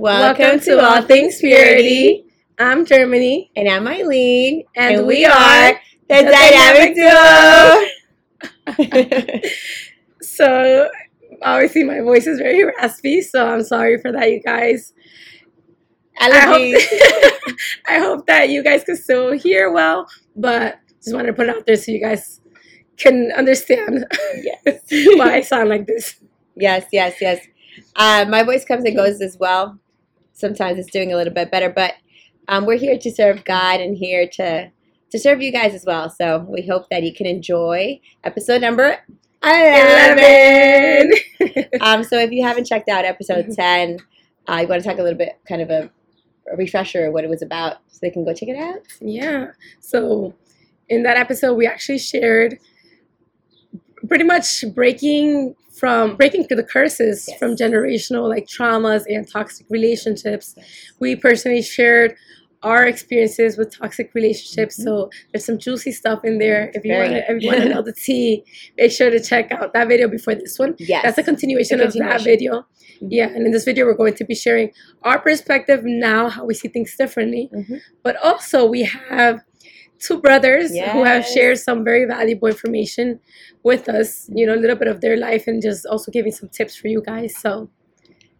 Welcome, to All Things Purity. I'm Germany. And I'm Eileen. And, we, are the Dynamic Duo. So, obviously, my voice is very raspy, so I'm sorry for that, you guys. I hope, I hope that you guys can still hear well, but just wanted to put it out there so you guys can understand Yes. why I sound like this. yes, yes, yes. Uh, my voice comes and goes as well. Sometimes it's doing a little bit better, but um, we're here to serve God and here to to serve you guys as well. So we hope that you can enjoy episode number 11. 11. um, so if you haven't checked out episode 10, uh, you want to talk a little bit, kind of a, a refresher of what it was about so they can go check it out? Yeah. So in that episode, we actually shared pretty much breaking from breaking through the curses Yes. from generational like traumas and toxic relationships. We personally shared our experiences with toxic relationships. So there's some juicy stuff in there. If you want to, if you want to know the tea, make sure to check out that video before this one. Yes. That's a continuation, A of that continuation. video. Yeah, and in this video, we're going to be sharing our perspective now, how we see things differently. Mhm. But also, we have two brothers who have shared some very valuable information with us, you know, a little bit of their life and just also giving some tips for you guys. So,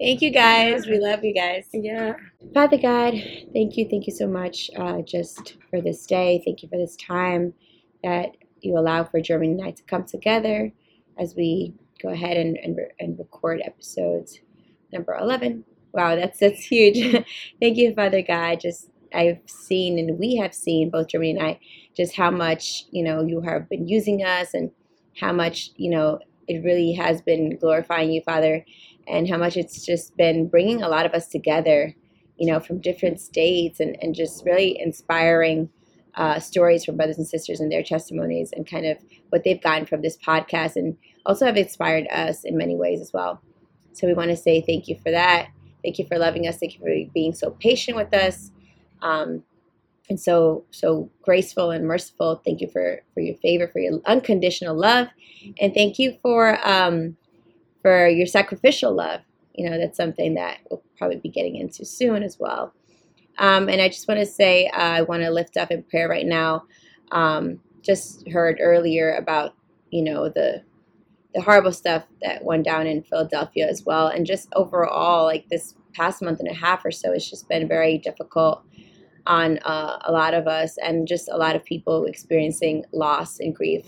Thank you guys. We love you guys. yeah. Father God, thank you, thank you so much uh, just for this day. Thank you for this time that you allow for Germany and I to come together as we go ahead and, and, re- and record episodes number 11. Wow, that's that's huge. thank you, Father God. Just I've seen and we have seen both Germany and I just how much you know you have been using us and how much you know it really has been glorifying you, Father, and how much it's just been bringing a lot of us together you know, from different states and, and just really inspiring uh, stories from brothers and sisters and their testimonies and kind of what they've gotten from this podcast and also have inspired us in many ways as well. So we want to say thank you for that. Thank you for loving us. Thank you for being so patient with us. Um, and so so graceful and merciful. Thank you for for your favor, for your unconditional love, and thank you for um, for your sacrificial love. You know that's something that we'll probably be getting into soon as well. Um, and i just want to say uh, i want to lift up in prayer right now. Um, just heard earlier about you know the the horrible stuff that went down in philadelphia as well. And just overall like this past month and a half or so it's just been very difficult on uh, a lot of us and just a lot of people experiencing loss and grief.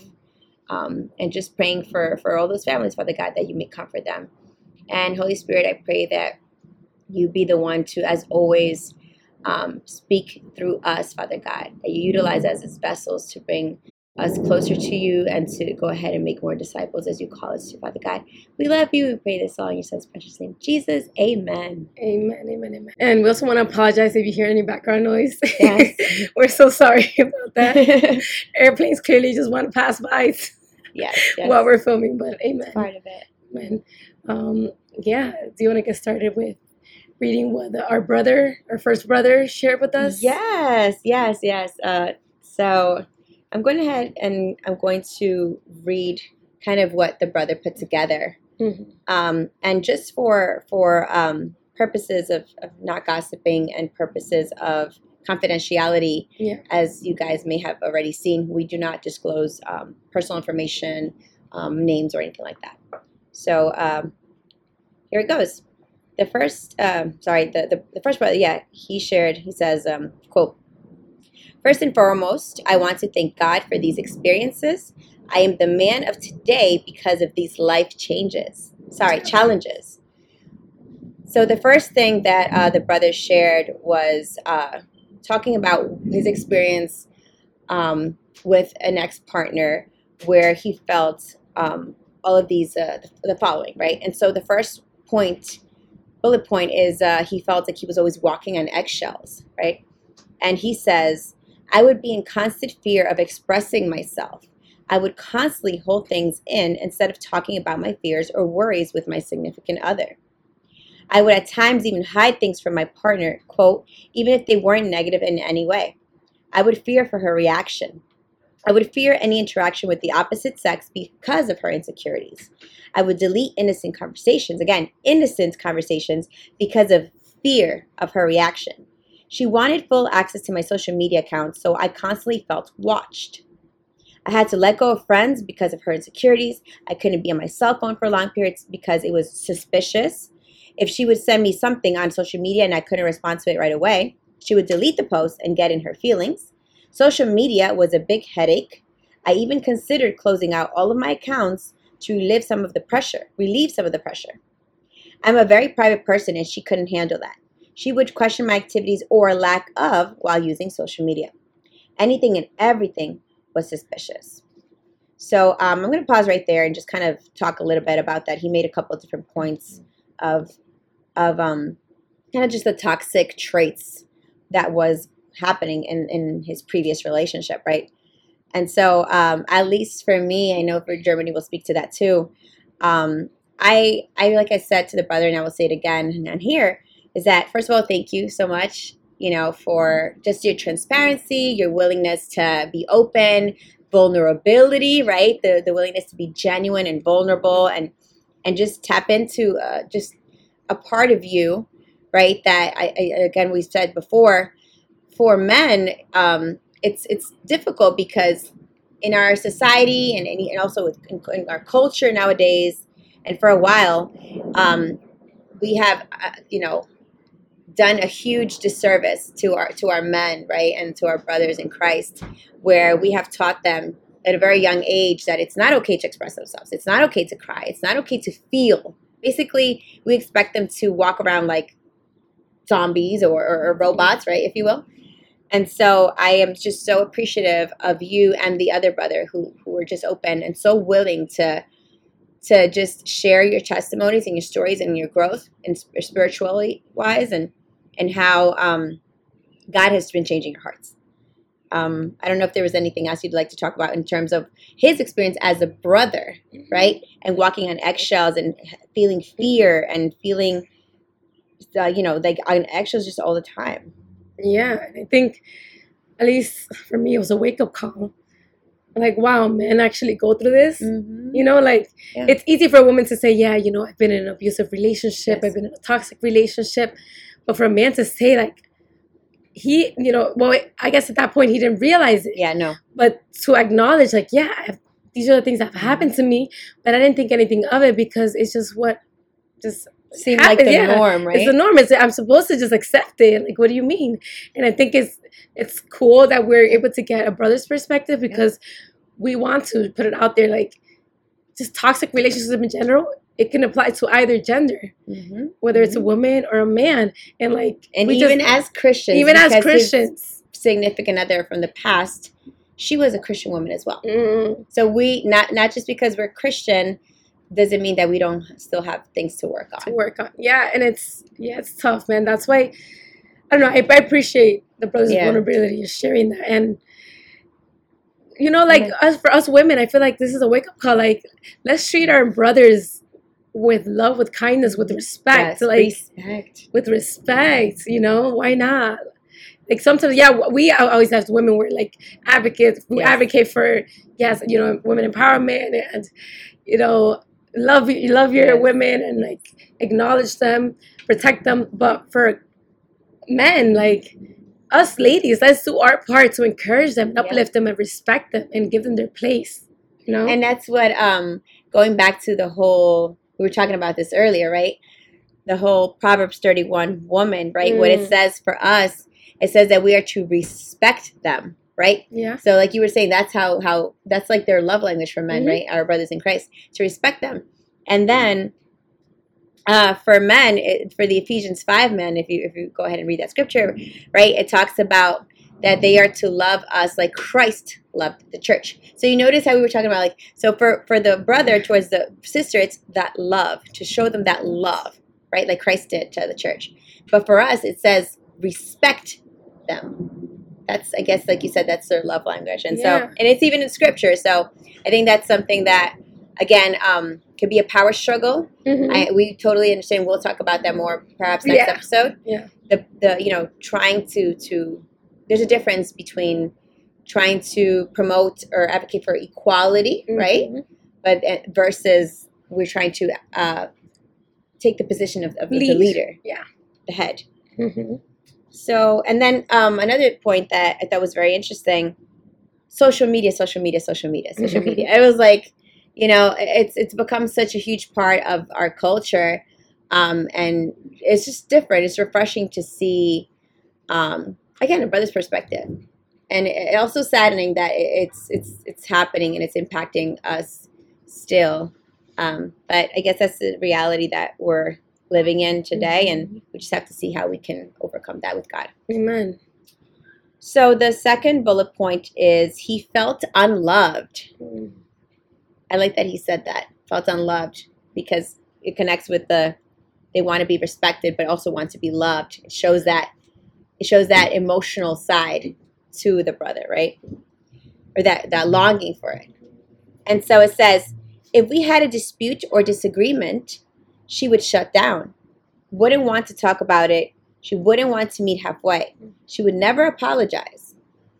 Um, and just praying for for all those families father god that you may comfort them. And Holy Spirit, I pray that you be the one to, as always, um, speak through us, Father God, that you utilize us as vessels to bring us closer to you and to go ahead and make more disciples as you call us to, Father God. We love you. We pray this all in your son's precious name, Jesus. Amen. Amen, amen, amen. And we also want to apologize if you hear any background noise. Yes. We're so sorry about that. Airplanes clearly just want to pass by yes, yes. while we're filming, but amen. part of it. Amen. Um, yeah, do you want to get started with reading what the, our brother, our first brother, shared with us? Yes, yes, yes. Uh, so I'm going ahead and I'm going to read kind of what the brother put together. Mhm. um, and just for for um, purposes of, of not gossiping and purposes of confidentiality, Yeah. as you guys may have already seen, we do not disclose um, personal information, um, names, or anything like that. So um, here it goes. The first, um, sorry, the, the, the first brother, yeah, he shared, he says, um, quote, First and foremost, I want to thank God for these experiences. I am the man of today because of these life changes. Sorry, challenges. So the first thing that uh, the brother shared was uh, talking about his experience um, with an ex-partner where he felt um, all of these uh, the following right and so the first point bullet point is uh, he felt like he was always walking on eggshells right and he says i would be in constant fear of expressing myself i would constantly hold things in instead of talking about my fears or worries with my significant other i would at times even hide things from my partner quote even if they weren't negative in any way i would fear for her reaction I would fear any interaction with the opposite sex because of her insecurities. I would delete innocent conversations, again, innocent conversations, because of fear of her reaction. She wanted full access to my social media accounts, so I constantly felt watched. I had to let go of friends because of her insecurities. I couldn't be on my cell phone for long periods because it was suspicious. If she would send me something on social media and I couldn't respond to it right away, she would delete the post and get in her feelings. Social media was a big headache. I even considered closing out all of my accounts to relieve some of the pressure, relieve some of the pressure. I'm a very private person and she couldn't handle that. She would question my activities or lack of while using social media. Anything and everything was suspicious. So um, I'm going to pause right there and just kind of talk a little bit about that. He made a couple of different points of of um, kind of just the toxic traits that was happening in, in his previous relationship, right? And so, um, at least for me, I know for Germany we'll speak to that too. Um, I, I like I said to the brother, and I will say it again and here, is that first of all, thank you so much, you know, for just your transparency, your willingness to be open, vulnerability, right? The the willingness to be genuine and vulnerable, and and just tap into uh, just a part of you, right? That I, I again we said before, for men, um, it's it's difficult because in our society and, and also in, in our culture nowadays, and for a while, um, we have uh, you know done a huge disservice to our to our men, right, and to our brothers in Christ, where we have taught them at a very young age that it's not okay to express themselves. It's not okay to cry. It's not okay to feel. Basically, we expect them to walk around like zombies or, or, or robots, right, if you will. And so I am just so appreciative of you and the other brother who, who were just open and so willing to to just share your testimonies and your stories and your growth and spiritually wise and and how um, God has been changing your hearts. Um, I don't know if there was anything else you'd like to talk about in terms of his experience as a brother, mm-hmm. right? And walking on eggshells and feeling fear and feeling, uh, you know, like on eggshells just all the time. Yeah, I think at least for me, it was a wake up call. Like, wow, men actually go through this. Mm-hmm. You know, like yeah. it's easy for a woman to say, yeah, you know, I've been in an abusive relationship, yes. I've been in a toxic relationship. But for a man to say, like, he, you know, well, I guess at that point he didn't realize it. Yeah, no. But to acknowledge, like, yeah, these are the things that have happened to me, but I didn't think anything of it because it's just what just seemed happens. like the yeah, norm, right? It's the norm. It's, I'm supposed to just accept it. Like, what do you mean? And I think it's it's cool that we're able to get a brother's perspective because yeah. we want to put it out there. Like, just toxic relationships in general it can apply to either gender, mm-hmm. whether it's a mm-hmm. woman or a man. And like, and even just, as Christians, even as Christians, significant other from the past, she was a Christian woman as well. Mm-hmm. So we not not just because we're Christian doesn't mean that we don't still have things to work on. To work on, yeah, and it's yeah, it's tough, man. That's why I don't know. I, I appreciate the brother's yeah. vulnerability and sharing that and you know like mm-hmm. us for us women i feel like this is a wake-up call like let's treat our brothers with love, with kindness, with respect. Yes, like respect. with respect, you know, why not? Like sometimes, yeah, we always have women We're like advocates We yes. advocate for yes, you know, women empowerment and you know, love love your yes. women and like acknowledge them, protect them. But for men, like us ladies, let's do our part to encourage them, uplift them, and respect them, and give them their place. You know, and that's what um going back to the whole we were talking about this earlier, right? The whole Proverbs 31 woman, right? Mm. What it mm. says for us, it says that we are to respect them, right? Yeah. So like you were saying, that's how how that's like their love language for men, mm-hmm. right? Our brothers in Christ to respect them, and then uh, for men, it, for the Ephesians five men, if you if you go ahead and read that scripture, right, it talks about that they are to love us like Christ loved the church. So you notice how we were talking about like so for for the brother towards the sister, it's that love to show them that love, right? Like Christ did to the church. But for us, it says respect them. That's I guess like you said, that's their love language, and yeah. so and it's even in scripture. So I think that's something that again um, could be a power struggle. Mm-hmm. I, we totally understand. We'll talk about that more perhaps next yeah. episode. Yeah. The the you know trying to to there's a difference between trying to promote or advocate for equality, mm-hmm. right? But uh, versus we're trying to uh, take the position of, of the leader, yeah, the head, Mhm. So, and then um, another point that I thought was very interesting: social media, social media, social media, social Mhm. media. It was like, you know, it's it's become such a huge part of our culture, um, and it's just different. It's refreshing to see, um, again, a brother's perspective, and it, also saddening that it's it's it's happening and it's impacting us still. Um, but I guess that's the reality that we're living in today, and we just have to see how we can overcome that with God. Amen. So the second bullet point is he felt unloved. Mm. I like that he said that felt unloved because it connects with the they want to be respected but also want to be loved. It shows that it shows that emotional side to the brother, right? Or that that longing for it. And so it says, if we had a dispute or disagreement, she would shut down. Wouldn't want to talk about it. She wouldn't want to meet halfway. She would never apologize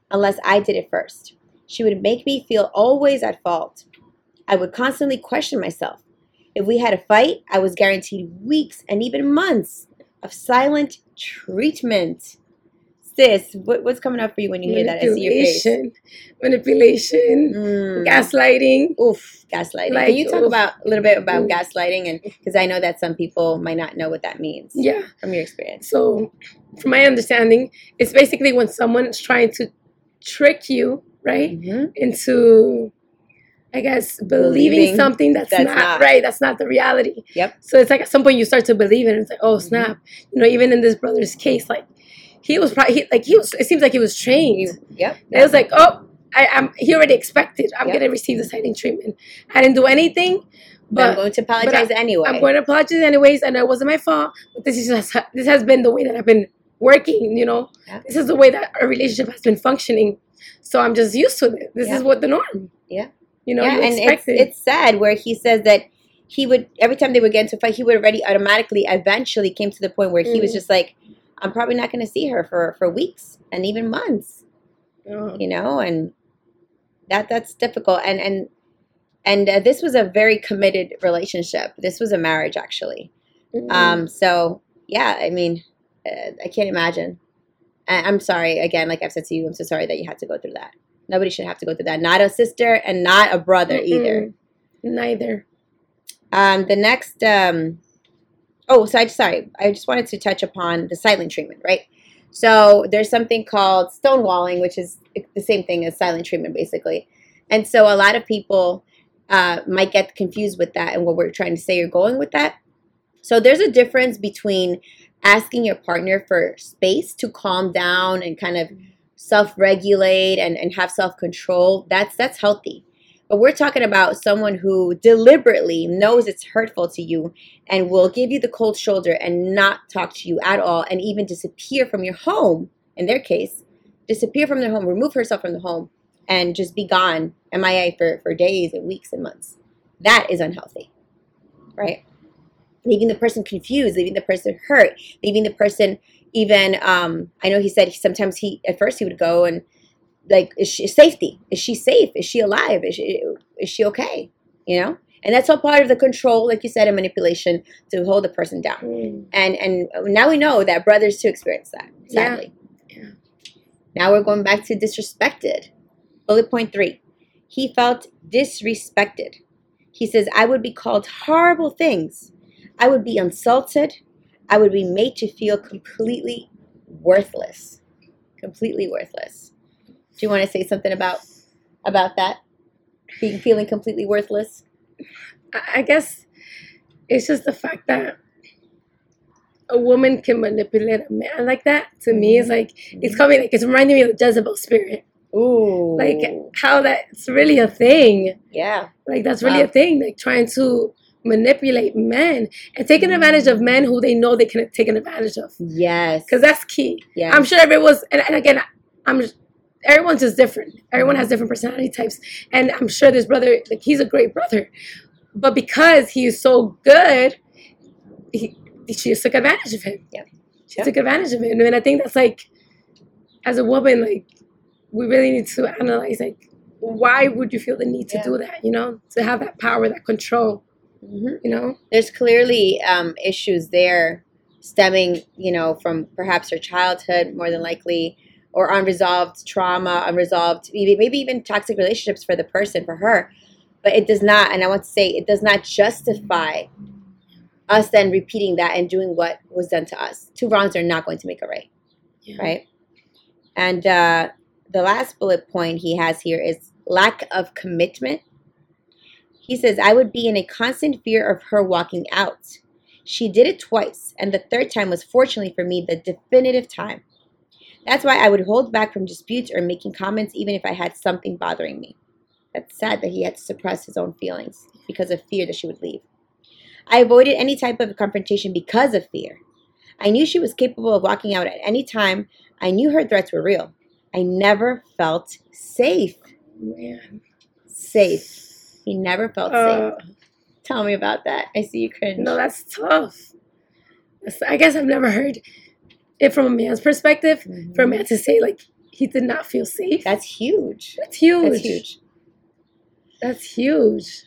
unless I did it first. She would make me feel always at fault. I would constantly question myself. If we had a fight, I was guaranteed weeks and even months of silent treatment. Sis, what, what's coming up for you when you hear that? I see your face. Manipulation. Manipulation. Mm. Gaslighting. Oof, gaslighting. Like, Can you talk oof. about a little bit about Oof. gaslighting? And because I know that some people might not know what that means Yeah. from your experience. So, from my understanding, it's basically when someone is trying to trick you, right, Mhm. into, I guess, believing, Believing something that's, that's not, not. right. That's not the reality. Yep. So it's like at some point you start to believe it. And it's like, oh Mhm. snap! You know, even in this brother's case, like he was probably he, like he was. It seems like he was trained. Yeah. It was like, oh, I, I'm. He already expected. I'm Yep. gonna receive the silent treatment. I didn't do anything, But I'm going to apologize anyway. I'm going to apologize anyways, and it wasn't my fault. But this is just this has been the way that I've been working. You know, Yeah. this is the way that our relationship has been functioning. So I'm just used to it. This Yeah. is what the norm. Yeah. You know, yeah, you and it's, it. it's sad where he says that he would every time they would get into a fight, he would already automatically eventually came to the point where he was Mm. just like, I'm probably not going to see her for for weeks and even months, Oh. you know, and that that's difficult. And and and uh, this was a very committed relationship. This was a marriage actually. Mm. Um, so yeah, I mean, uh, I can't imagine. I- I'm sorry again, like I've said to you, I'm so sorry that you had to go through that. Nobody should have to go through that. Not a sister and not a brother either. Mm-mm. Neither. Um, the next, um, oh, so I sorry, I just wanted to touch upon the silent treatment, right? So there's something called stonewalling, which is the same thing as silent treatment, basically. And so a lot of people uh, might get confused with that and what we're trying to say or going with that. So there's a difference between asking your partner for space to calm down and kind of self-regulate and, and have self-control. That's that's healthy. But we're talking about someone who deliberately knows it's hurtful to you and will give you the cold shoulder and not talk to you at all and even disappear from your home, in their case, disappear from their home, remove herself from the home, and just be gone, MIA, for, for days and weeks and months. That is unhealthy, right? Leaving the person confused, leaving the person hurt, leaving the person even, um, I know he said sometimes he, at first he would go and like is she safety? Is she safe? Is she alive? Is she is she okay? You know? And that's all part of the control like you said and manipulation to hold the person down. Mm. and and now we know that brothers too experience that Yeah. sadly. Yeah. now we're going back to disrespected. Bullet point three. He felt disrespected. He says i would be called horrible things. I would be insulted. I would be made to feel completely worthless. Completely worthless do you want to say something about about that? Being feeling completely worthless? I guess it's just the fact that a woman can manipulate a man like that. To me, it's like mm-hmm. it's coming. Like it's reminding me of the Jezebel spirit. Ooh. Like how that's really a thing. yeah. Like that's really Wow. a thing. Like trying to manipulate men and taking mm. advantage of men who they know they can take advantage of. Yes. Because that's key. yeah. I'm sure everyone's and, and again I'm just everyone's just different. Everyone has different personality types. And I'm sure this brother, like he's a great brother. But because he is so good, he she just took advantage of him. Yeah, She Yep. took advantage of him. And I think that's like as a woman, like we really need to analyze like why would you feel the need to Yeah. do that, you know? To have that power, that control, Mhm. you know? There's clearly um, issues there stemming, you know, from perhaps her childhood, more than likely, or unresolved trauma, unresolved, maybe, maybe even toxic relationships for the person, for her. But it does not, and I want to say, it does not justify us then repeating that and doing what was done to us. Two wrongs are not going to make a right, Yeah. right? And uh, the last bullet point he has here is lack of commitment. He says, I would be in a constant fear of her walking out. She did it twice, and the third time was fortunately for me the definitive time. That's why I would hold back from disputes or making comments even if I had something bothering me. That's sad that he had to suppress his own feelings because of fear that she would leave. I avoided any type of confrontation because of fear. I knew she was capable of walking out at any time. I knew her threats were real. I never felt safe. Man. Safe. He never felt Uh, safe. Tell me about that. I see you cringe. no, that's tough. I guess I've never heard it from a man's perspective. Mhm. For a man to say like he did not feel safe. That's huge. That's huge. That's huge. That's huge.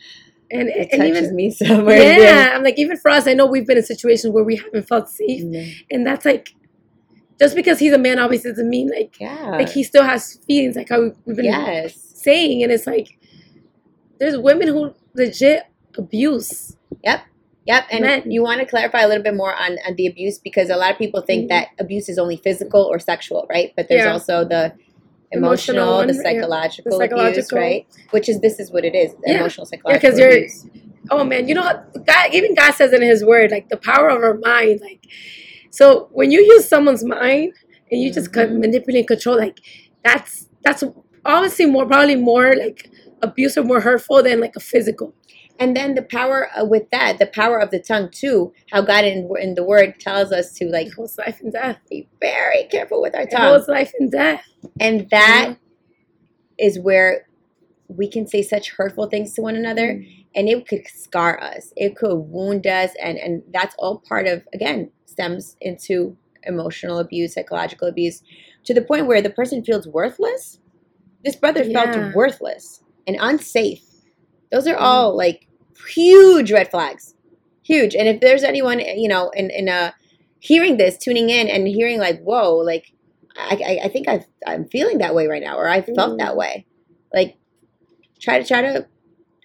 And, It and touches even me somewhere. yeah, I'm like even for us, I know we've been in situations where we haven't felt safe, and that's like just because he's a man obviously doesn't mean like Yeah. like he still has feelings like how we've been yes. saying, and it's like there's women who legit abuse. Yep. Yep. And you want to clarify a little bit more on, on the abuse because a lot of people think Mhm. that abuse is only physical or sexual, right? But there's Yeah. also the Emotional emotional, one, the yeah. psychological, abuse, psychological. right? Which is this is what it is, Yeah. emotional Yeah, psychological because you're abuse. oh man, you know God even God says in His Word like the power of our mind, like so when you use someone's mind and you just Mhm. manipulate and control, like that's that's obviously more probably more like abusive, more hurtful than like a physical. And then the power uh, with that, the power of the tongue too. How God in, in the Word tells us to like holds life and death. be very careful with our It tongue, holds life and death. and that is where we can say such hurtful things to one another. and it could scar us it could wound us and and that's all part of again stems into emotional abuse psychological abuse to the point where the person feels worthless this brother Yeah. felt worthless and unsafe those are all like huge red flags huge and if there's anyone you know in in a hearing this tuning in and hearing like whoa like i i, I think I've, i'm feeling that way right now or i felt Mm. that way like try to try to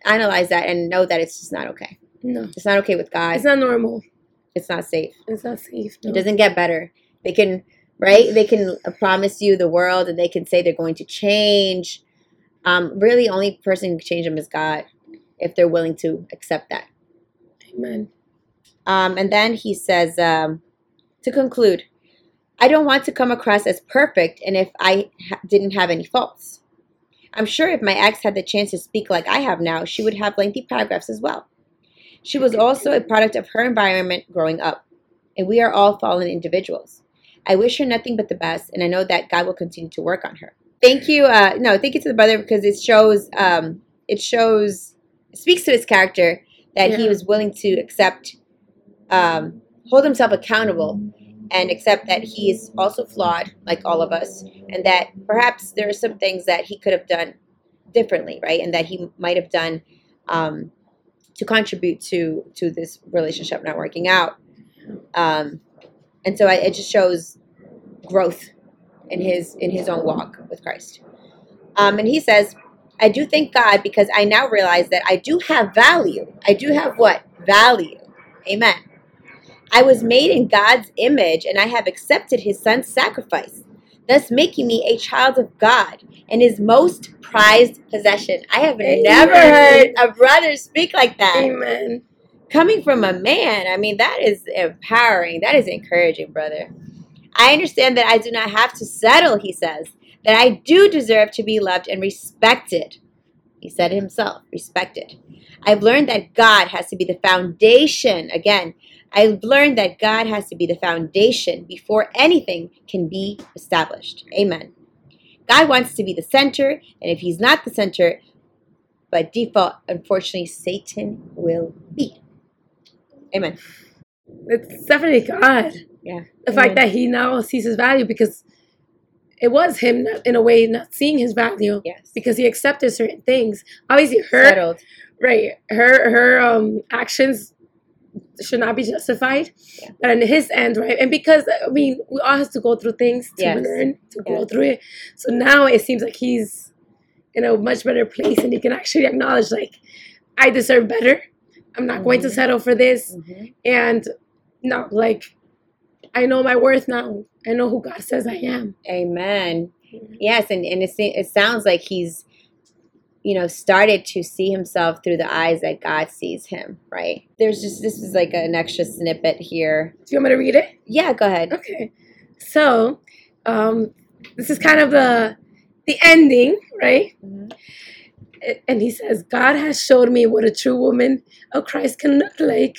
analyze that and know that it's just not okay. No, It's not okay with God. it's not normal. It's not safe. It's not safe. No. It doesn't get better. They can, right? They can uh, promise you the world and they can say they're going to change. Um, really, only person who can change them is God if they're willing to accept that. Amen. Um, and then he says, um, to conclude, I don't want to come across as perfect and if I ha- didn't have any faults. I'm sure if my ex had the chance to speak like I have now, she would have lengthy paragraphs as well. She was also a product of her environment growing up, and we are all fallen individuals. I wish her nothing but the best, and I know that God will continue to work on her. Thank you. Uh, no, thank you to the brother because it shows, um, it shows, speaks to his character that he was willing to accept, um, hold himself accountable, and accept that he is also flawed, like all of us, and that perhaps there are some things that he could have done differently, right? And that he might have done um, to contribute to to this relationship not working out. Um, and so I, it just shows growth in his in his own walk with Christ. Um, and he says, "I do thank God because I now realize that I do have value. I do have what value. Amen." I was made in God's image and I have accepted his son's sacrifice, thus making me a child of God and his most prized possession. I have Amen. never heard a brother speak like that. Amen. Coming from a man, I mean, that is empowering. That is encouraging, brother. I understand that I do not have to settle, he says, that I do deserve to be loved and respected. He said himself, respected. I've learned that God has to be the foundation. Again, I've learned that God has to be the foundation before anything can be established. Amen. God wants to be the center, and if He's not the center, by default, unfortunately, Satan will be. Amen. It's definitely God. Yeah. The Amen. fact that he now sees his value because it was him in a way not seeing his value Yes. because he accepted certain things. Obviously, her Settled. right, her her um actions should not be justified. Yeah. But on his end, right? And because I mean, we all have to go through things to Yes. learn, to grow Yes. through it. So now it seems like he's in a much better place, and he can actually acknowledge like, I deserve better. I'm not going to Mhm. settle for this, Mhm. and no, like, I know my worth now. I know who God says I am. Amen. Yes, and, and it, it sounds like he's, you know, started to see himself through the eyes that God sees him, right? There's just, this is like an extra snippet here. Do you want me to read it? Yeah, go ahead. Okay. So, um, this is kind of the the ending, right? Mhm. And he says, God has showed me what a true woman of Christ can look like.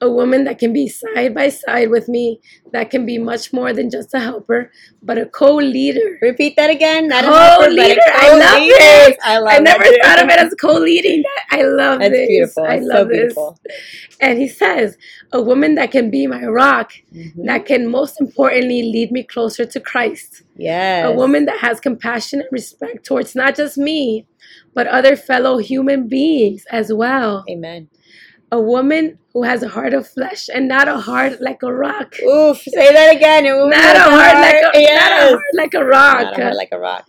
A woman that can be side by side with me, that can be much more than just a helper, but a co-leader. Repeat that again. Not Co-leader. helper, but a I love co-leader. this. I love this. I never that. thought of it as co-leading. That I love That's this. beautiful. I love so this. beautiful. And he says, a woman that can be my rock, Mhm. that can most importantly lead me closer to Christ. Yes. A woman that has compassion and respect towards not just me, but other fellow human beings as well. Amen. A woman who has a heart of flesh and not a heart like a rock. Oof. Say that again. A woman Not a with heart like a, not a heart like a rock. Not a heart like a rock.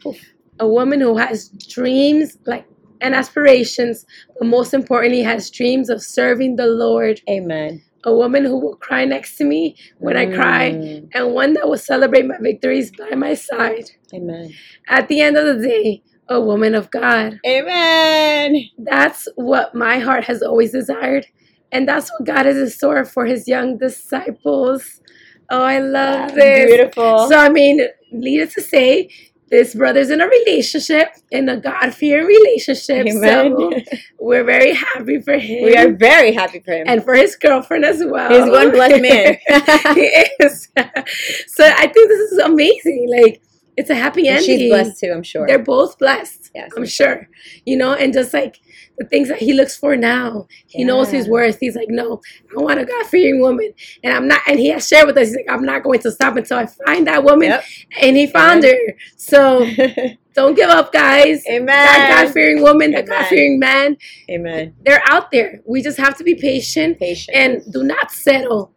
a woman who has dreams like and aspirations, but most importantly has dreams of serving the Lord. Amen. A woman who will cry next to me when I cry, Mm. and one that will celebrate my victories by my side. Amen. At the end of the day, a woman of God. Amen. That's what my heart has always desired. And that's what God has in store for his young disciples. Oh, I love this. Beautiful. So, I mean, needless to say, this brother's in a relationship, in a God fearing relationship. Amen. So, we're very happy for him. we are very happy for him. And for his girlfriend as well. He's one blessed man. he is. so, I think this is amazing. Like, it's a happy And ending. she's blessed too, I'm sure. They're both blessed. Yes. I'm sure. You know, and just like the things that he looks for now, he knows his worth. He's like, no, I want a God fearing woman. And I'm not, and he has shared with us, he's like, I'm not going to stop until I find that woman. Yep. And he found her. So don't give up, guys. Amen. That God fearing woman, that God fearing man, Amen. they're out there. We just have to be patient Patient. and do not settle.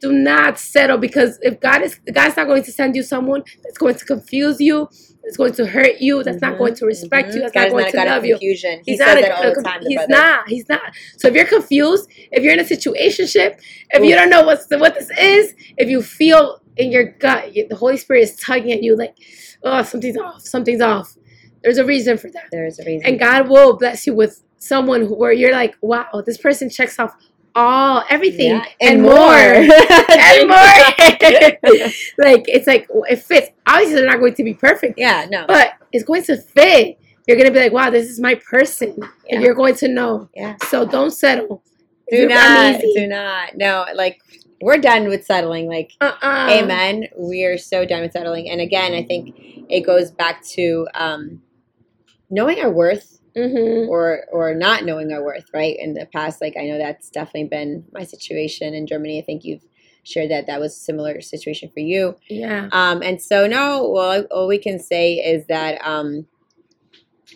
Do not settle because if God is God's not going to send you someone that's going to confuse you, that's going to hurt you, that's not Mhm, going to respect you, mhm. that's God not going not to God love you. confusion. He He's says not a that all God the time. He's not. He's not. So if you're confused, if you're in a situationship, if you don't know what's what this is, if you feel in your gut you- the Holy Spirit is tugging at you like, oh, something's off, something's off. There's a reason for that, There is a reason. and God will bless you with someone who, where you're like, wow, this person checks off all everything Yeah, and, more. and and more. like it's like it fits. Obviously, they're not going to be perfect, yeah, no. but it's going to fit. You're gonna be like, wow, this is my person, Yeah. and you're going to know. Yeah. So don't settle. Do you're not. uneasy, Do not. No, like we're done with settling. Like Uh-uh. Amen. We are so done with settling. And again, I think it goes back to um, knowing our worth Mm-hmm. or or not knowing our worth, right? In the past, like I know that's definitely been my situation in Germany. I think you've shared that that was a similar situation for you. Yeah. Um, and so no, well, all we can say is that um,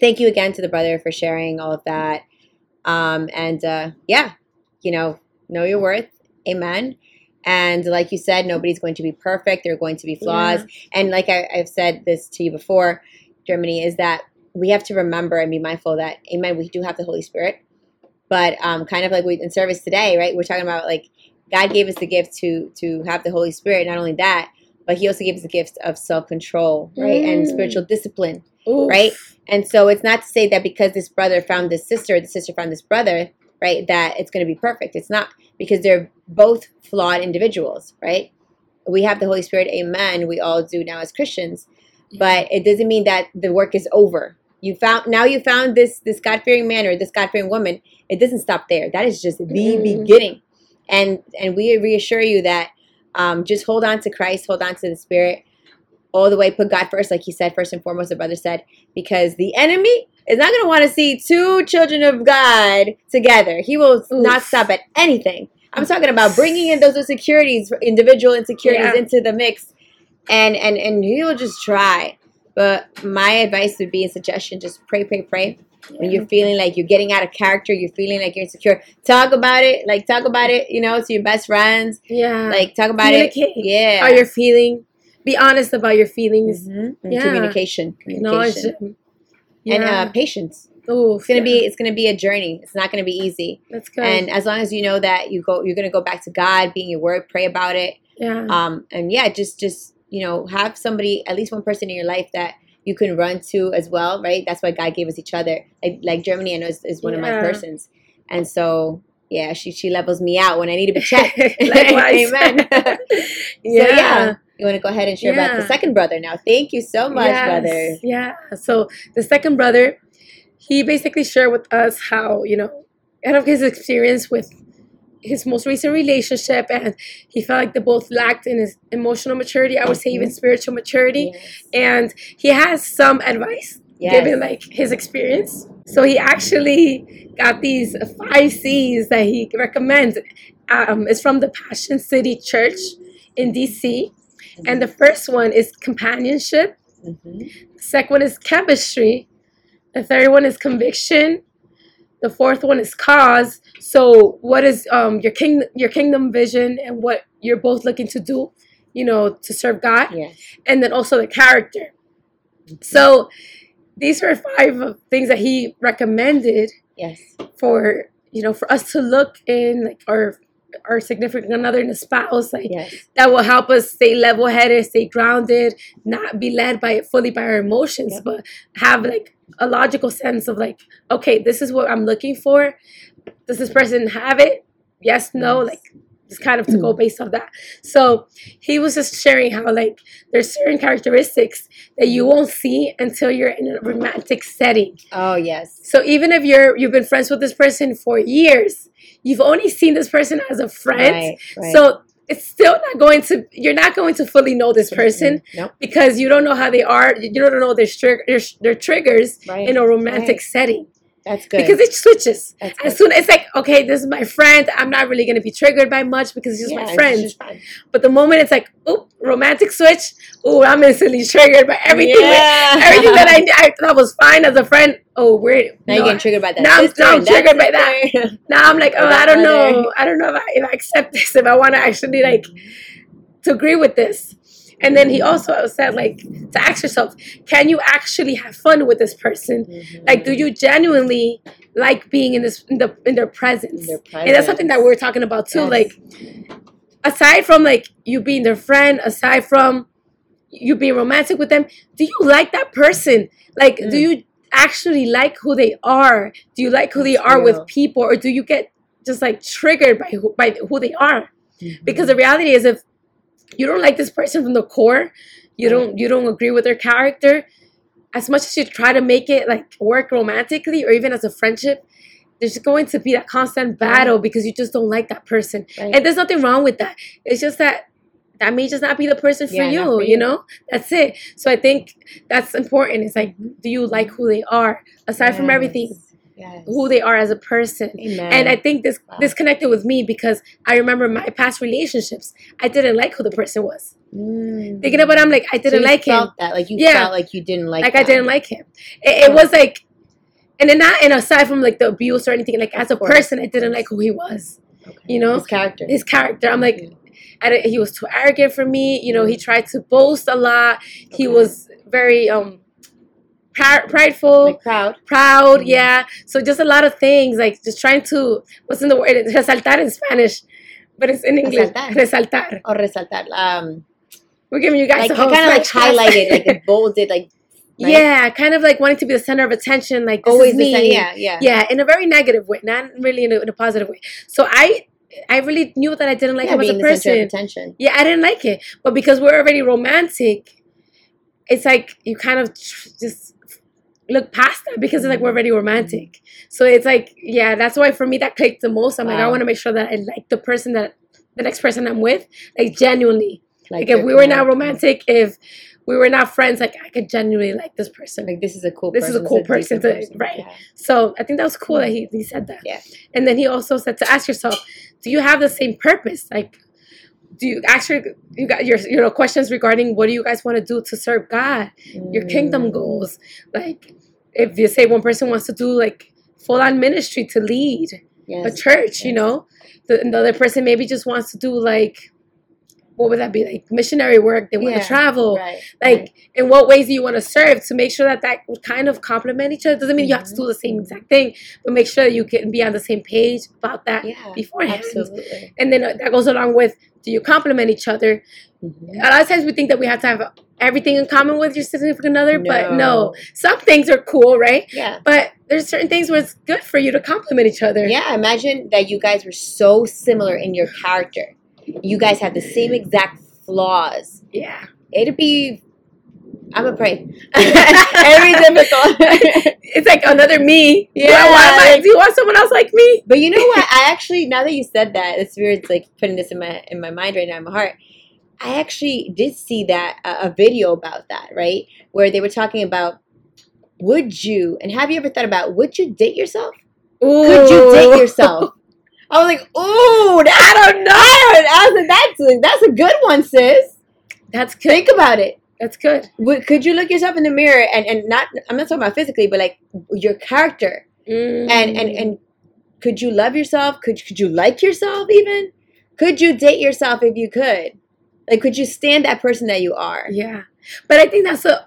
thank you again to the brother for sharing all of that. Um, and uh, yeah, you know, know your worth. Amen. And like you said, nobody's going to be perfect. There are going to be flaws. And like I, I've said this to you before, Germany, is that we have to remember and be mindful that, amen, we do have the Holy Spirit. But um, kind of like we in service today, right? We're talking about like God gave us the gift to to have the Holy Spirit. Not only that, but He also gave us the gift of self control, right, and Mm. spiritual discipline, Oof. right? And so it's not to say that because this brother found this sister, the sister found this brother, right, that it's going to be perfect. It's not because they're both flawed individuals, right? We have the Holy Spirit, amen. We all do now as Christians, but it doesn't mean that the work is over. You found now you found this this God fearing man or this God fearing woman. It doesn't stop there. That is just the Mm. beginning, and and we reassure you that um, just hold on to Christ, hold on to the Spirit, all the way. Put God first, like he said first and foremost. The brother said because the enemy is not going to want to see two children of God together. He will not stop at anything. I'm talking about bringing in those insecurities, individual insecurities Yeah. into the mix, and and and he'll just try. But my advice would be a suggestion: just pray, pray, pray. when you're feeling like you're getting out of character, you're feeling like you're insecure. Talk about it. Like talk about it, you know, to your best friends. Yeah. Like talk about it. Yeah. how you're feeling. Be honest about your feelings. Mhm. And Yeah. Communication. Communication. them. And uh, patience. oh, It's gonna be it's gonna be a journey. It's not gonna be easy. That's good. And as long as you know that you go you're gonna go back to God, being your word, pray about it. yeah. Um and yeah, just just you know, have somebody, at least one person in your life that you can run to as well, right? That's why God gave us each other. Like like Germany I know is, is one of my persons. And so yeah, she she levels me out when I need to be checked. Amen. yeah. So yeah. You want to go ahead and share about the second brother now. Thank you so much, Yes, brother. Yeah. So the second brother, he basically shared with us how, you know, out of his experience with his most recent relationship and he felt like they both lacked in his emotional maturity, I would say even Mhm. spiritual maturity. Yes. And he has some advice Yes. given like his experience. So he actually got these five C's that he recommends. Um, it's from the Passion City Church in DC. And the first one is companionship. Mhm. The second one is chemistry. The third one is conviction. The fourth one is cause. So, what is um, your king your kingdom vision and what you're both looking to do, you know, to serve God, Yes. and then also the character. So, these were five of things that he recommended Yes. for you know for us to look in like our our significant other and a spouse like Yes. that will help us stay level headed, stay grounded, not be led by it fully by our emotions, Yep. but have like a logical sense of like, okay, this is what I'm looking for. Does this person have it? Yes, no, Yes. like just kind of to go based off that. So he was just sharing how like there's certain characteristics that you won't see until you're in a romantic setting. Oh yes. So even if you're you've been friends with this person for years, you've only seen this person as a friend. Right. Right. So it's still not going to you're not going to fully know this person Nope. because you don't know how they are. You don't know their stri- their, their triggers Right. in a romantic setting That's good. because it switches. As soon it's like okay, this is my friend. I'm not really going to be triggered by much because it's just Yeah, my friend. But the moment it's like, oh, romantic switch, oh, I'm instantly triggered by everything. Yeah. Everything that I, I thought was fine as a friend. Oh, we're Now no, you're getting triggered by that. now I'm- sister now I'm triggered by that. now I'm like, oh, I don't mother. know. I don't know if I, if I accept this, if I want to actually like mm-hmm. to agree with this. And then he also said, like, to ask yourself, can you actually have fun with this person? Mhm. Like, do you genuinely like being in this in the in their presence? Their And that's something that presence. we're talking about too. Yes. Like, aside from like you being their friend, aside from you being romantic with them, do you like that person? Like, do Mm. you actually like who they are? Do you like who they are with people, or do you get just like triggered by who, by who they are? Mhm. Because the reality is, if you don't like this person from the core, you don't you don't agree with their character. As much as you try to make it like work romantically or even as a friendship, there's going to be that constant battle because you just don't like that person. Right. And there's nothing wrong with that. It's just that that may just not be the person for Yeah, you, for you you. know? That's it. So I think that's important. It's like, do you like who they are? Aside from everything, Yes. who they are as a person. Amen. And I think this Wow. this connected with me because I remember my past relationships. I didn't like who the person was. Mm. Thinking about it, I'm like, I didn't you like him. felt that, like you Yeah. felt like you didn't like. Like I didn't like him. It, it was like, and then not and aside from like the abuse or anything, like as a person, I didn't like who he was. Okay. you know, his character. His character. I'm like, I didn't, he was too arrogant for me. You know, he tried to boast a lot. He was very um pri- prideful. like proud. proud, Mhm. yeah. So just a lot of things, like just trying to what's in the word resaltar in Spanish, but it's in English Resaltar. resaltar. Or resaltar. Um, We're giving you guys like kind of like highlighted, like bolded, like right? yeah, kind of like wanting to be the center of attention, like this always me. same. Yeah, yeah. yeah, in a very negative way, not really in a, in a positive way. So I, I really knew that I didn't like yeah, him as a the center of person. attention. Yeah, I didn't like it, but because we're already romantic, it's like you kind of tr- just look past that because it's like we're already romantic. So it's like, yeah, that's why for me that clicked the most. I'm like, I want to make sure that I like the person that the next person I'm with, like genuinely. Like, if we were not romantic, if we were not friends, like I could genuinely like this person. like this is a cool. This is a cool person to- right. Yeah. So I think that was cool that he, he said that. Yeah. And then he also said to ask yourself, do you have the same purpose? Like, do you actually you got your you know questions regarding what do you guys want to do to serve God, your kingdom Mm. goals, like if you say one person wants to do like full on ministry to lead Yes. a church, you know, the, the other person maybe just wants to do like, what would that be like missionary work? They want Yeah, to travel. Right. Like, right. in what ways do you want to serve to make sure that that would kind of complement each other? Doesn't mean you have to Mhm. do the same exact thing, but make sure that you can be on the same page about that yeah. beforehand. Absolutely. And then uh, that goes along with do you complement each other? Mhm. A lot of times we think that we have to have everything in common with your significant other, but no. No. Some things are cool, right? Yeah. But there's certain things where it's good for you to complement each other. Yeah, imagine that you guys were so similar in your character. You guys have the same exact flaws. Yeah. It'd be, I'm a pray. It'd difficult. It's like another me. Yeah, Do, I want do you want someone else like me? but you know what? I actually, now that you said that, it's weird. It's like putting this in my in my mind right now, in my heart. I actually did see that uh, a video about that, right? Where they were talking about, would you? And have you ever thought about would you date yourself? Could you date yourself? I was like, ooh, I don't know. I was like, that's a, that's a good one, sis. That's good. Think about it. That's good. Would- Could you look yourself in the mirror and, and not? I'm not talking about physically, but like your character and and Mm. and could you love yourself? Could could you like yourself even? Could you date yourself if you could? Like, could you stand that person that you are? Yeah, but I think that's a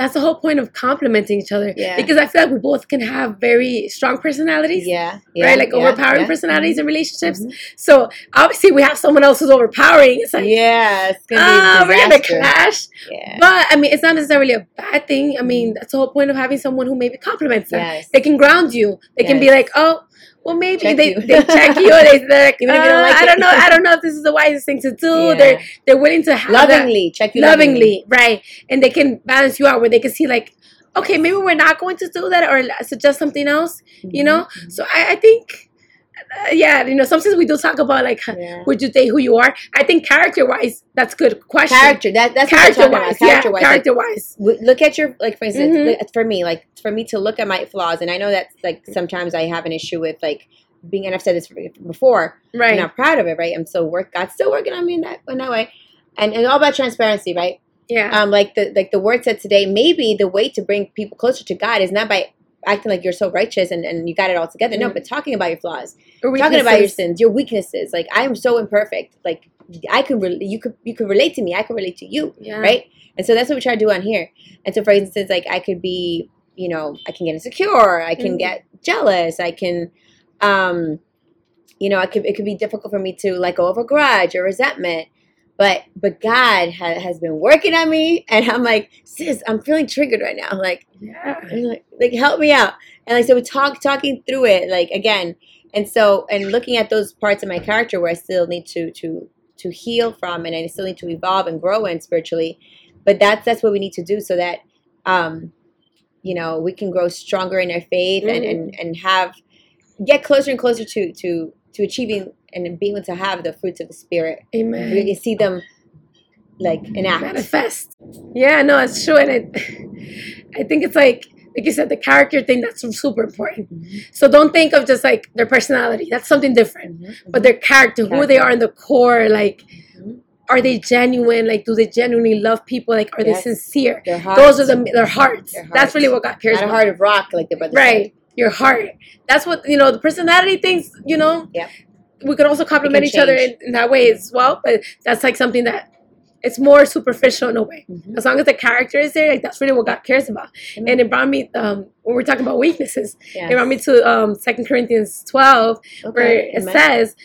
that's the whole point of complementing each other. Yeah. Because I feel like we both can have very strong personalities. Yeah, yeah, right, like yeah, overpowering personalities in relationships. Mhm. So obviously, we have someone else who's overpowering. It's like, Yeah, it's gonna be we're gonna clash. Yeah. But I mean, it's not necessarily a bad thing. I mean, that's the whole point of having someone who maybe complements them. Yes. They can ground you. They can be like, oh, well, maybe Check they, you. they check you. Or they, they're like, Even if you don't "Uh, like I don't know. I don't know if this is the wisest thing to do. Yeah. They're they're willing to have that lovingly check you lovingly, right? And they can balance you out where they can see like, okay, maybe we're not going to do that or suggest something else. You know. Mhm. So I, I think, uh, yeah, you know, sometimes we do talk about like, Yeah. would you date who you are? I think character wise, that's good question. character. That that's what character wise. Character yeah, wise. character wise. w- look at your like for instance Mhm. look- for me like for me to look at my flaws and i know that's like sometimes i have an issue with like being and i've said this before right? i'm not proud of it right i'm still work god's still working on me in that in that way and and all about transparency right Yeah. um like the like the word said today maybe the way to bring people closer to god is not by acting like you're so righteous and, and you got it all together no Mhm. but talking about your flaws talking about your sins your weaknesses like i am so imperfect like i could re- you could you could relate to me i could relate to you Yeah. right? And so that's what we try to do on here. And so, for instance, like I could be, you know, I can get insecure, I can Mhm. get jealous, I can, um, you know, I could it could be difficult for me to let go of a grudge or resentment. But but God ha- has been working on me, and I'm like, sis, I'm feeling triggered right now. Like, Yeah. I'm like, like help me out. And like so, we talk talking through it, like again, and so and looking at those parts of my character where I still need to to to heal from, and I still need to evolve and grow in spiritually. But that's that's what we need to do so that, um, you know, we can grow stronger in our faith and and and have get closer and closer to to to achieving and being able to have the fruits of the spirit. Amen. Can see them like enact. manifest. Yeah, no, it's true, and it, I think it's like like you said, the character thing that's super important. Mhm. So don't think of just like their personality. That's something different. Mhm. But their character, who they are in the core, like Mhm. are they genuine? Like do they genuinely love people? Like are Yes. they sincere? Those are the their hearts. Their That's really what God cares not a heart of rock like the brother right. Your heart. That's what you know. The personality things. You know. Yep. We could also complement each other in, in that way as well. But that's like something that it's more superficial in a way. Mhm. As long as the character is there, like that's really what God cares about. Amen. And it brought me um, when we're talking about weaknesses. Yes. It brought me to um, Second Corinthians twelve, where it Amen. says,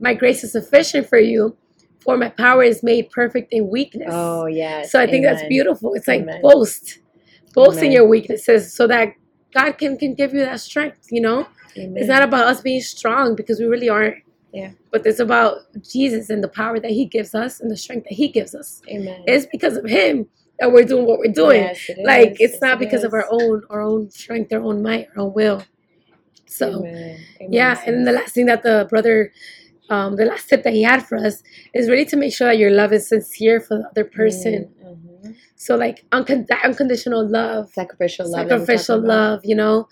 "My grace is sufficient for you, for my power is made perfect in weakness." Oh yes. so I think that's beautiful. It's like Amen. boast, boast in your weaknesses, so that God can can give you that strength. You know, Amen. it's not about us being strong because we really aren't. Yeah. But it's about Jesus and the power that He gives us and the strength that He gives us. Amen. It's because of Him that we're doing what we're doing. Yes, it like is. it's Yes, not it because of our own our own strength, our own might, our own will. So Amen. Amen, yeah, and the last thing that the brother, um, the last tip that he had for us is really to make sure that your love is sincere for the other person. Mhm. So like uncon- unconditional love, Sacrificial love. sacrificial love, you know,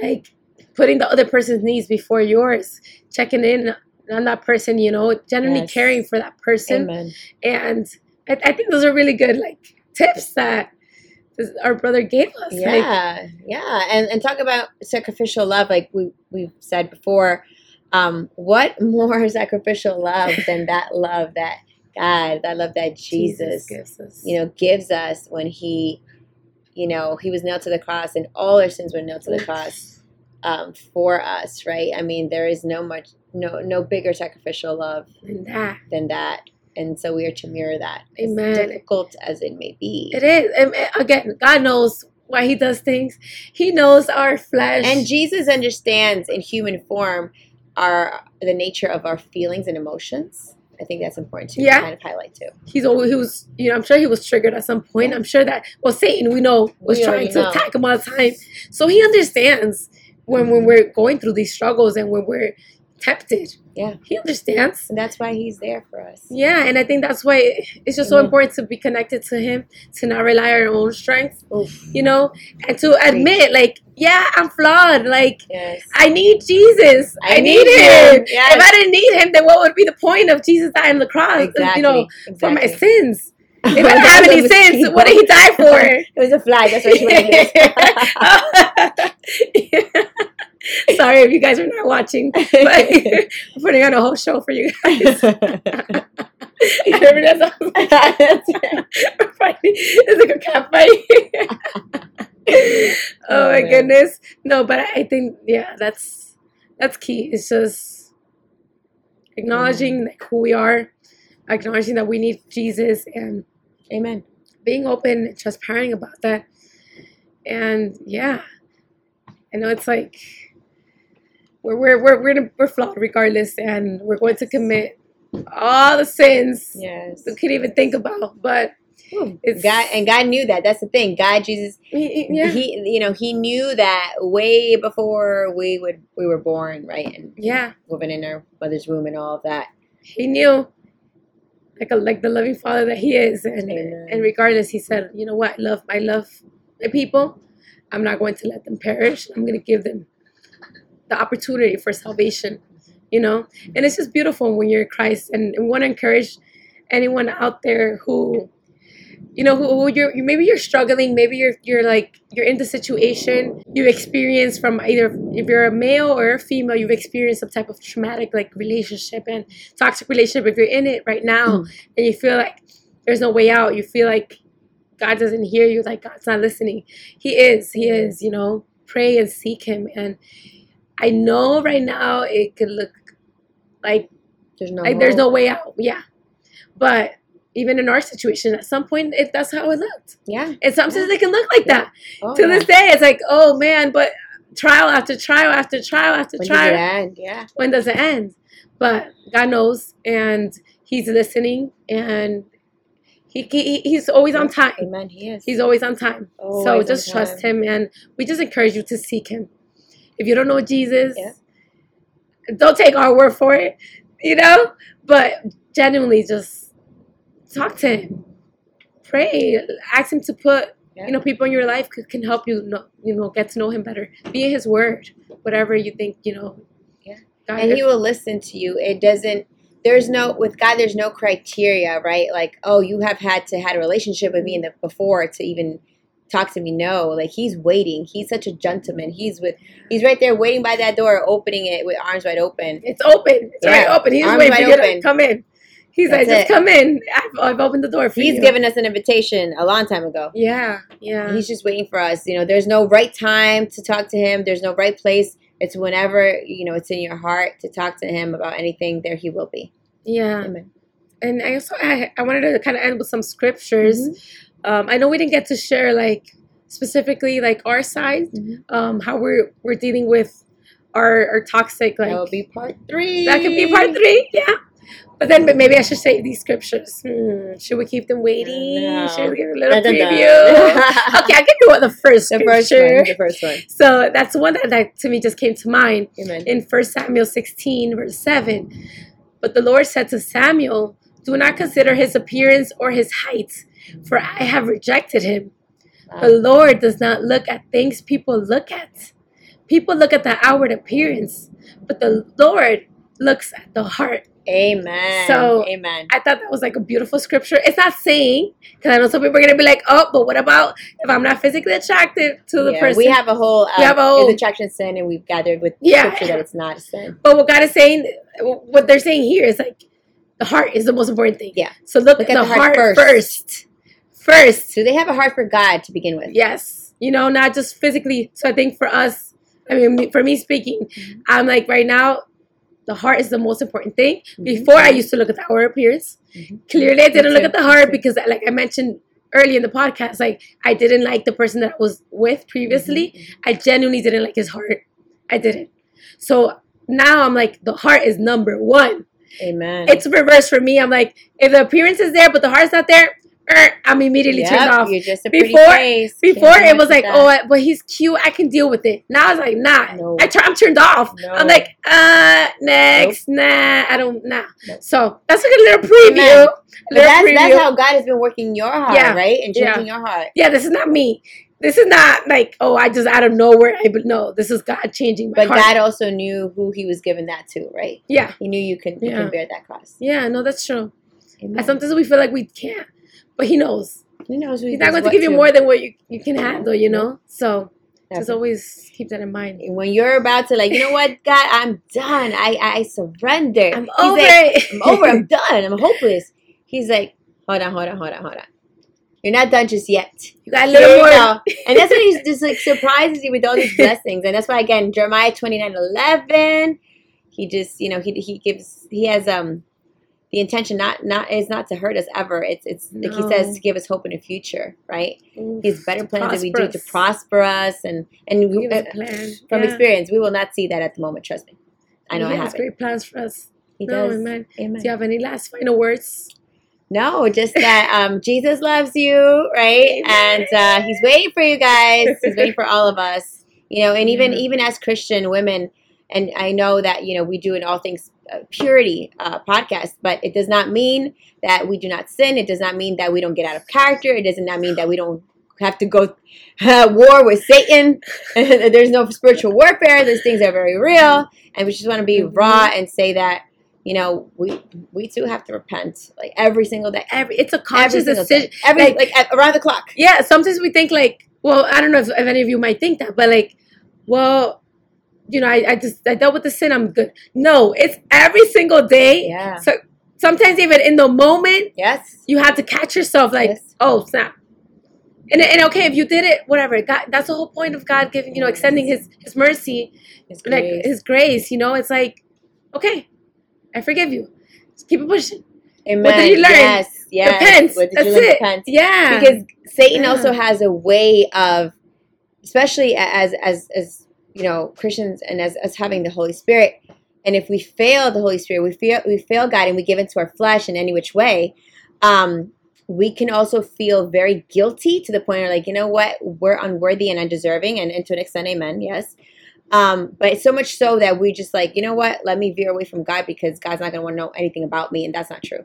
like putting the other person's needs before yours, checking in on that person, you know, genuinely Yes. caring for that person, Amen. and I, I think those are really good like tips that this, our brother gave us. Like, Yeah, yeah, and and talk about sacrificial love, like we we've said before. Um, what more sacrificial love than that love that God, that love that Jesus, gives us. you know, gives us when He, you know, He was nailed to the cross, and all our sins were nailed to the cross um, for us, right? I mean, there is no much, no no bigger sacrificial love and that. than that, and so we are to mirror that. as difficult as it may be. It is. And again, God knows why He does things. He knows our flesh. And Jesus understands in human form our the nature of our feelings and emotions. I think that's important to Yeah. kind of highlight too. he's always he was you know I'm sure he was triggered at some point. I'm sure that well Satan we know was We trying to know. attack him all the time. So he understands when when we're going through these struggles and when we're tempted. Yeah. He understands. And that's why he's there for us. Yeah, and I think that's why it's just so Mhm. important to be connected to him, to not rely on our own strength, Oof. you know, and to admit, like, yeah, I'm flawed. Like, Yes. I need Jesus. I, I need, need him. him. Yes. If I didn't need him, then what would be the point of Jesus dying on the cross? Exactly. You know, for my sins. If I didn't have any sins, what did he die for? It was a flag. That's what she wanted Sorry if you guys are not watching, but we're putting on a whole show for you guys. Whatever that sounds like. We're fighting. It's like a cat fight. oh my oh, man. goodness. No, but I think yeah, that's that's key. It's just acknowledging mm-hmm. like who we are, acknowledging that we need Jesus and Amen. being open and transparent about that. And yeah, I know it's like we're we're we're we're, we're flawed regardless, and we're going to commit all the sins Yes. we could even think about. But it's God and God knew that. That's the thing. God, Jesus, he, yeah, he, you know, he knew that way before we would we were born, right? And yeah, living in our mother's womb and all of that. he knew. Like a, like the loving father that he is, and Amen. and regardless, he said, you know what, I love I love my people. I'm not going to let them perish. I'm going to give them the opportunity for salvation, you know? And it's just beautiful when you're in Christ. And, and want to encourage anyone out there who, you know, who, who you're, maybe you're struggling, maybe you're, you're like, you're in the situation you've experienced from either, if you're a male or a female, you've experienced some type of traumatic like relationship and toxic relationship. If you're in it right now mm. and you feel like there's no way out, you feel like God doesn't hear you, like God's not listening. He is, He is, you know, pray and seek Him. And I know right now it could look like, There's no. like there's no way out. Yeah. But even in our situation, at some point, it, that's how it looked. Yeah. And sometimes it can look like that. Oh, to yeah. this day, it's like, oh man, but trial after trial after trial after When does trial it end? Yeah. when does it end? But God knows, and He's listening, and he, he He's always on time. Amen. He is. He's always on time. so Always on just trust time. Him, and we just encourage you to seek Him. If you don't know Jesus, Yeah. don't take our word for it, you know. But genuinely, just talk to Him, pray, ask Him to put. Yeah. You know, people in your life could, can help you know, you know, get to know him better. Be in his word, whatever you think, you know. Yeah. God, and he will listen to you. It doesn't. There's no with God. There's no criteria, right? Like, oh, you have had to had a relationship with me in the before to even talk to me. No, like he's waiting. He's such a gentleman. He's with. He's right there waiting by that door, opening it with arms wide open. It's open. It's Yeah. right open. He's Arms waiting for you to come in. He's That's like, just it. come in. I've, I've opened the door for you. He's you. given us an invitation a long time ago. Yeah, yeah. He's just waiting for us. You know, there's no right time to talk to him. There's no right place. It's whenever you know it's in your heart to talk to him about anything. There he will be. yeah. Amen. And I also I, I wanted to kind of end with some scriptures. Mm-hmm. Um, I know we didn't get to share like specifically like our side, Mhm. um, how we're we're dealing with our our toxic like that will be part three. that could be part three. Yeah. But then but maybe I should say these scriptures. Hmm, should we keep them waiting? No. Should we give a little preview? okay, I can do it the first the scripture. first one. The first one. So that's the one that, that to me just came to mind Amen. in 1 Samuel 16, verse 7. But the Lord said to Samuel, Do not consider his appearance or his height, for I have rejected him. The Lord does not look at things people look at. People look at the outward appearance, but the Lord looks at the heart. Amen. So, amen. I thought that was like a beautiful scripture. It's not saying because I know some people are gonna be like, oh, but what about if I'm not physically attracted to the Yeah, person? We have a whole. Uh, We have a whole- is attraction sin, and we've gathered with Yeah. scripture that it's not a sin. but what God is saying, what they're saying here is like the heart is the most important thing. Yeah. So look, Look at the, the heart heart, first. first. Do So they have a heart for God to begin with. Yes. You know, not just physically. So I think for us, I mean, for me speaking, Mhm. I'm like right now, the heart is the most important thing. Mhm. Before I used to look at the outward appearance. Mhm. Clearly, I didn't look at the heart because, like I mentioned earlier in the podcast, like I didn't like the person that I was with previously. Mhm. I genuinely didn't like his heart. I didn't. So now I'm like, the heart is number one. Amen. It's reverse for me. I'm like, if the appearance is there but the heart's not there, er, I'm immediately Yep, turned off. You're just a Before- face. Before Can't it was like, with oh, but he's cute. I can deal with it. Now it's like, nah. No. I I'm turned off. No. I'm like, uh, next, nah. I don't, nah. Nope. So that's like a little preview. Little that's, preview. that's how God has been working your heart, Yeah. right? And Yeah. changing your heart. yeah, this is not me. This is not like, oh, I just out of nowhere. I but no, this is God changing my But heart. God also knew who He was giving that to, right? yeah, He knew you can you can bear that cross. yeah, no, that's true. Amen. And sometimes we feel like we can't, but He knows. He knows He's not going to give you more than what you, you can handle, you know? So just always keep that in mind. when you're about to like, you know what, God, I'm done. I I surrender. I'm He's over like, it. I'm over. I'm done. I'm hopeless. He's like, hold on, hold on, hold on, hold on. You're not done just yet. you got a little more. go. And that's what he's just like surprises you with all these blessings. And that's why again, Jeremiah 29 11, he just, you know, he he gives he has um the intention not not is not to hurt us ever. It's it's like he says to give us hope in the future, right? Oof, He has better plans that we do to prosper us and and we, uh, from Yeah. experience, we will not see that at the moment, trust me. I know he I has have it. great plans for us. He no, does. amen. Amen. Do you have any last final words? No, just that um, Jesus loves you, right? And uh, He's waiting for you guys. He's waiting for all of us, you know. And even Yeah. even as Christian women, and I know that you know we do in all things uh, purity uh, podcast, but it does not mean that we do not sin. It does not mean that we don't get out of character. It does not mean that we don't have to go uh, war with Satan. There's no spiritual warfare. Those things are very real, and we just want to be Mhm. raw and say that you know we we too have to repent like every single day. Every it's a Every conscious single decision. day. Every Like- like, around the clock. Yeah, sometimes we think like, well, I don't know if, if any of you might think that, but like, well, you know, I, I just I dealt with the sin. I'm good. No, it's every single day. Yeah. So sometimes even in the moment, Yes. you have to catch yourself like, Yes. oh snap. And, and okay, if you did it, whatever. God, that's the whole point of God giving, you know, extending His His mercy, His like grace. His grace. You know, it's like, okay, I forgive you. Just keep it pushing. Amen. what did you learn? Yes. Yes. Repent. What did That's you learn? it. Repent. Yeah. Because Satan Yeah. also has a way of, especially as as as you know Christians and as as having the Holy Spirit. And if we fail the Holy Spirit, we feel we fail God, and we give into our flesh in any which way. Um, we can also feel very guilty to the point where, like, you know what, we're unworthy and undeserving, and, and to an extent, amen, yes. Um, but it's so much so that we just like, you know what, let me veer away from God because God's not going to want to know anything about me, and that's not true.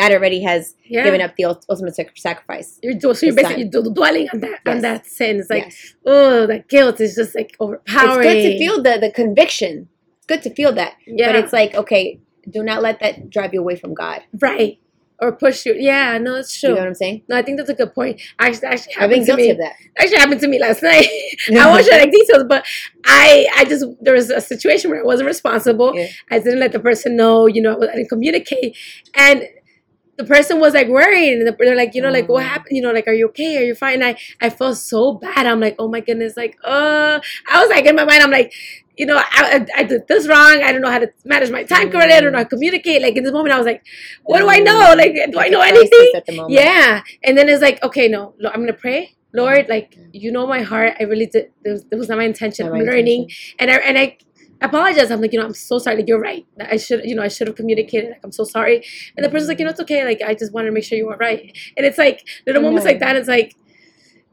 God already has yeah. given up the ultimate sacrifice. You're, do- so you're basically dwelling on that on that sin. It's like, yes. oh, that guilt is just like overpowering. It's good to feel the, the conviction. It's good to feel that. yeah, But it's like, okay, do not let that drive you away from God. right or push you. Yeah, no, it's true. You know what I'm saying? no, I think that's a good point. Actually, actually I've been happened to guilty me. of that. Actually happened to me last night. I won't share like details, but I I just there was a situation where I wasn't responsible. Yeah. I didn't let the person know. You know, I didn't communicate, and the person was like worrying. And they're like, you know, like what Oh. happened? You know, like are you okay? Are you fine? And I I felt so bad. I'm like, oh my goodness, like uh, I was like in my mind, I'm like. You know, I, I, I did this wrong. I don't know how to manage my time correctly. I don't know how to mm. communicate. Like in this moment, I was like, "What do I mm. know? Like, do I know It's a crisis anything?" At the moment. Yeah. And then it's like, okay, no, I'm gonna pray. Lord, like you know my heart. I really did. it was, that was not my intention. I'm learning, and I and I apologize. I'm like, you know, I'm so sorry. Like you're right. I should, you know, I should have communicated. Like I'm so sorry. And the person's like, you know, it's okay. Like I just wanted to make sure you were right. And it's like little moments like that. It's like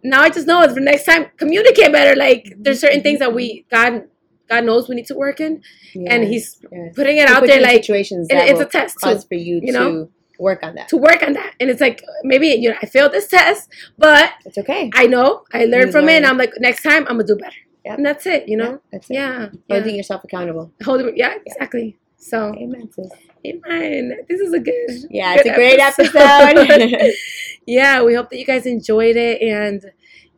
now I just know it for next time communicate better. Like there's certain things that we God God knows we need to work in, and He's yes. putting it He out there like situations and that it's a test too for you, you to know? work on that. to work on that. And it's like maybe you know I failed this test, but It's okay. I know I learned You from it, and. I'm like next time I'm gonna do better. And that's it, you know. Yeah, that's it. Yeah, Holding yourself accountable. Holding, yeah, exactly. So, Amen, sis. amen. This is a good. Yeah, good it's a great episode. yeah, we hope that you guys enjoyed it and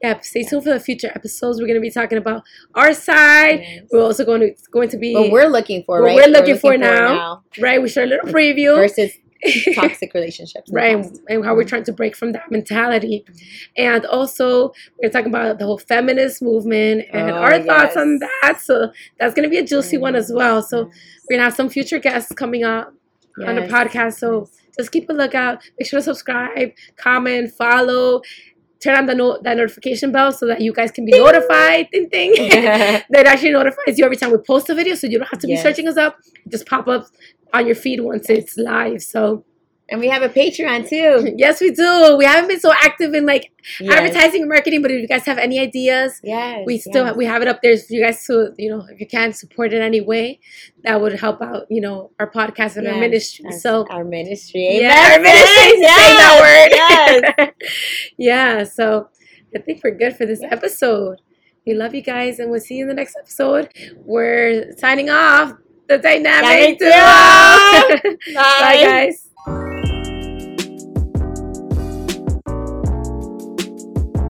yeah, stay tuned for the future episodes. We're gonna be talking about our side. Yes. We're also going to going to be What we're looking for, What right? we're looking for now. right. We share a little preview. versus toxic relationships. right past. and how we're trying to break from that mentality. And also we're talking about the whole feminist movement and Oh, our thoughts on that so that's going to be a juicy one as well. So Yes. we're going to have some future guests coming up on the podcast so Yes. just keep a lookout. Make sure to subscribe comment follow turn on the no- that notification bell so that you guys can be notified. Ding ding. That actually notifies you every time we post a video so you don't have to be searching us up. Just pop up on your feed once it's live so and we have a Patreon too. Yes, we do. We haven't been so active in like Yes. advertising and marketing, but if you guys have any ideas, Yes. we still yes. we have it up there for you guys to you know if you can support it any way, that would help out you know our podcast and our ministry. yes, So our ministry. yeah, our ministry. sis. Say that Yes. word. yeah. So I think we're good for this episode. We love you guys, and we'll see you in the next episode. We're signing off. The dynamic duo. duo. Bye, guys.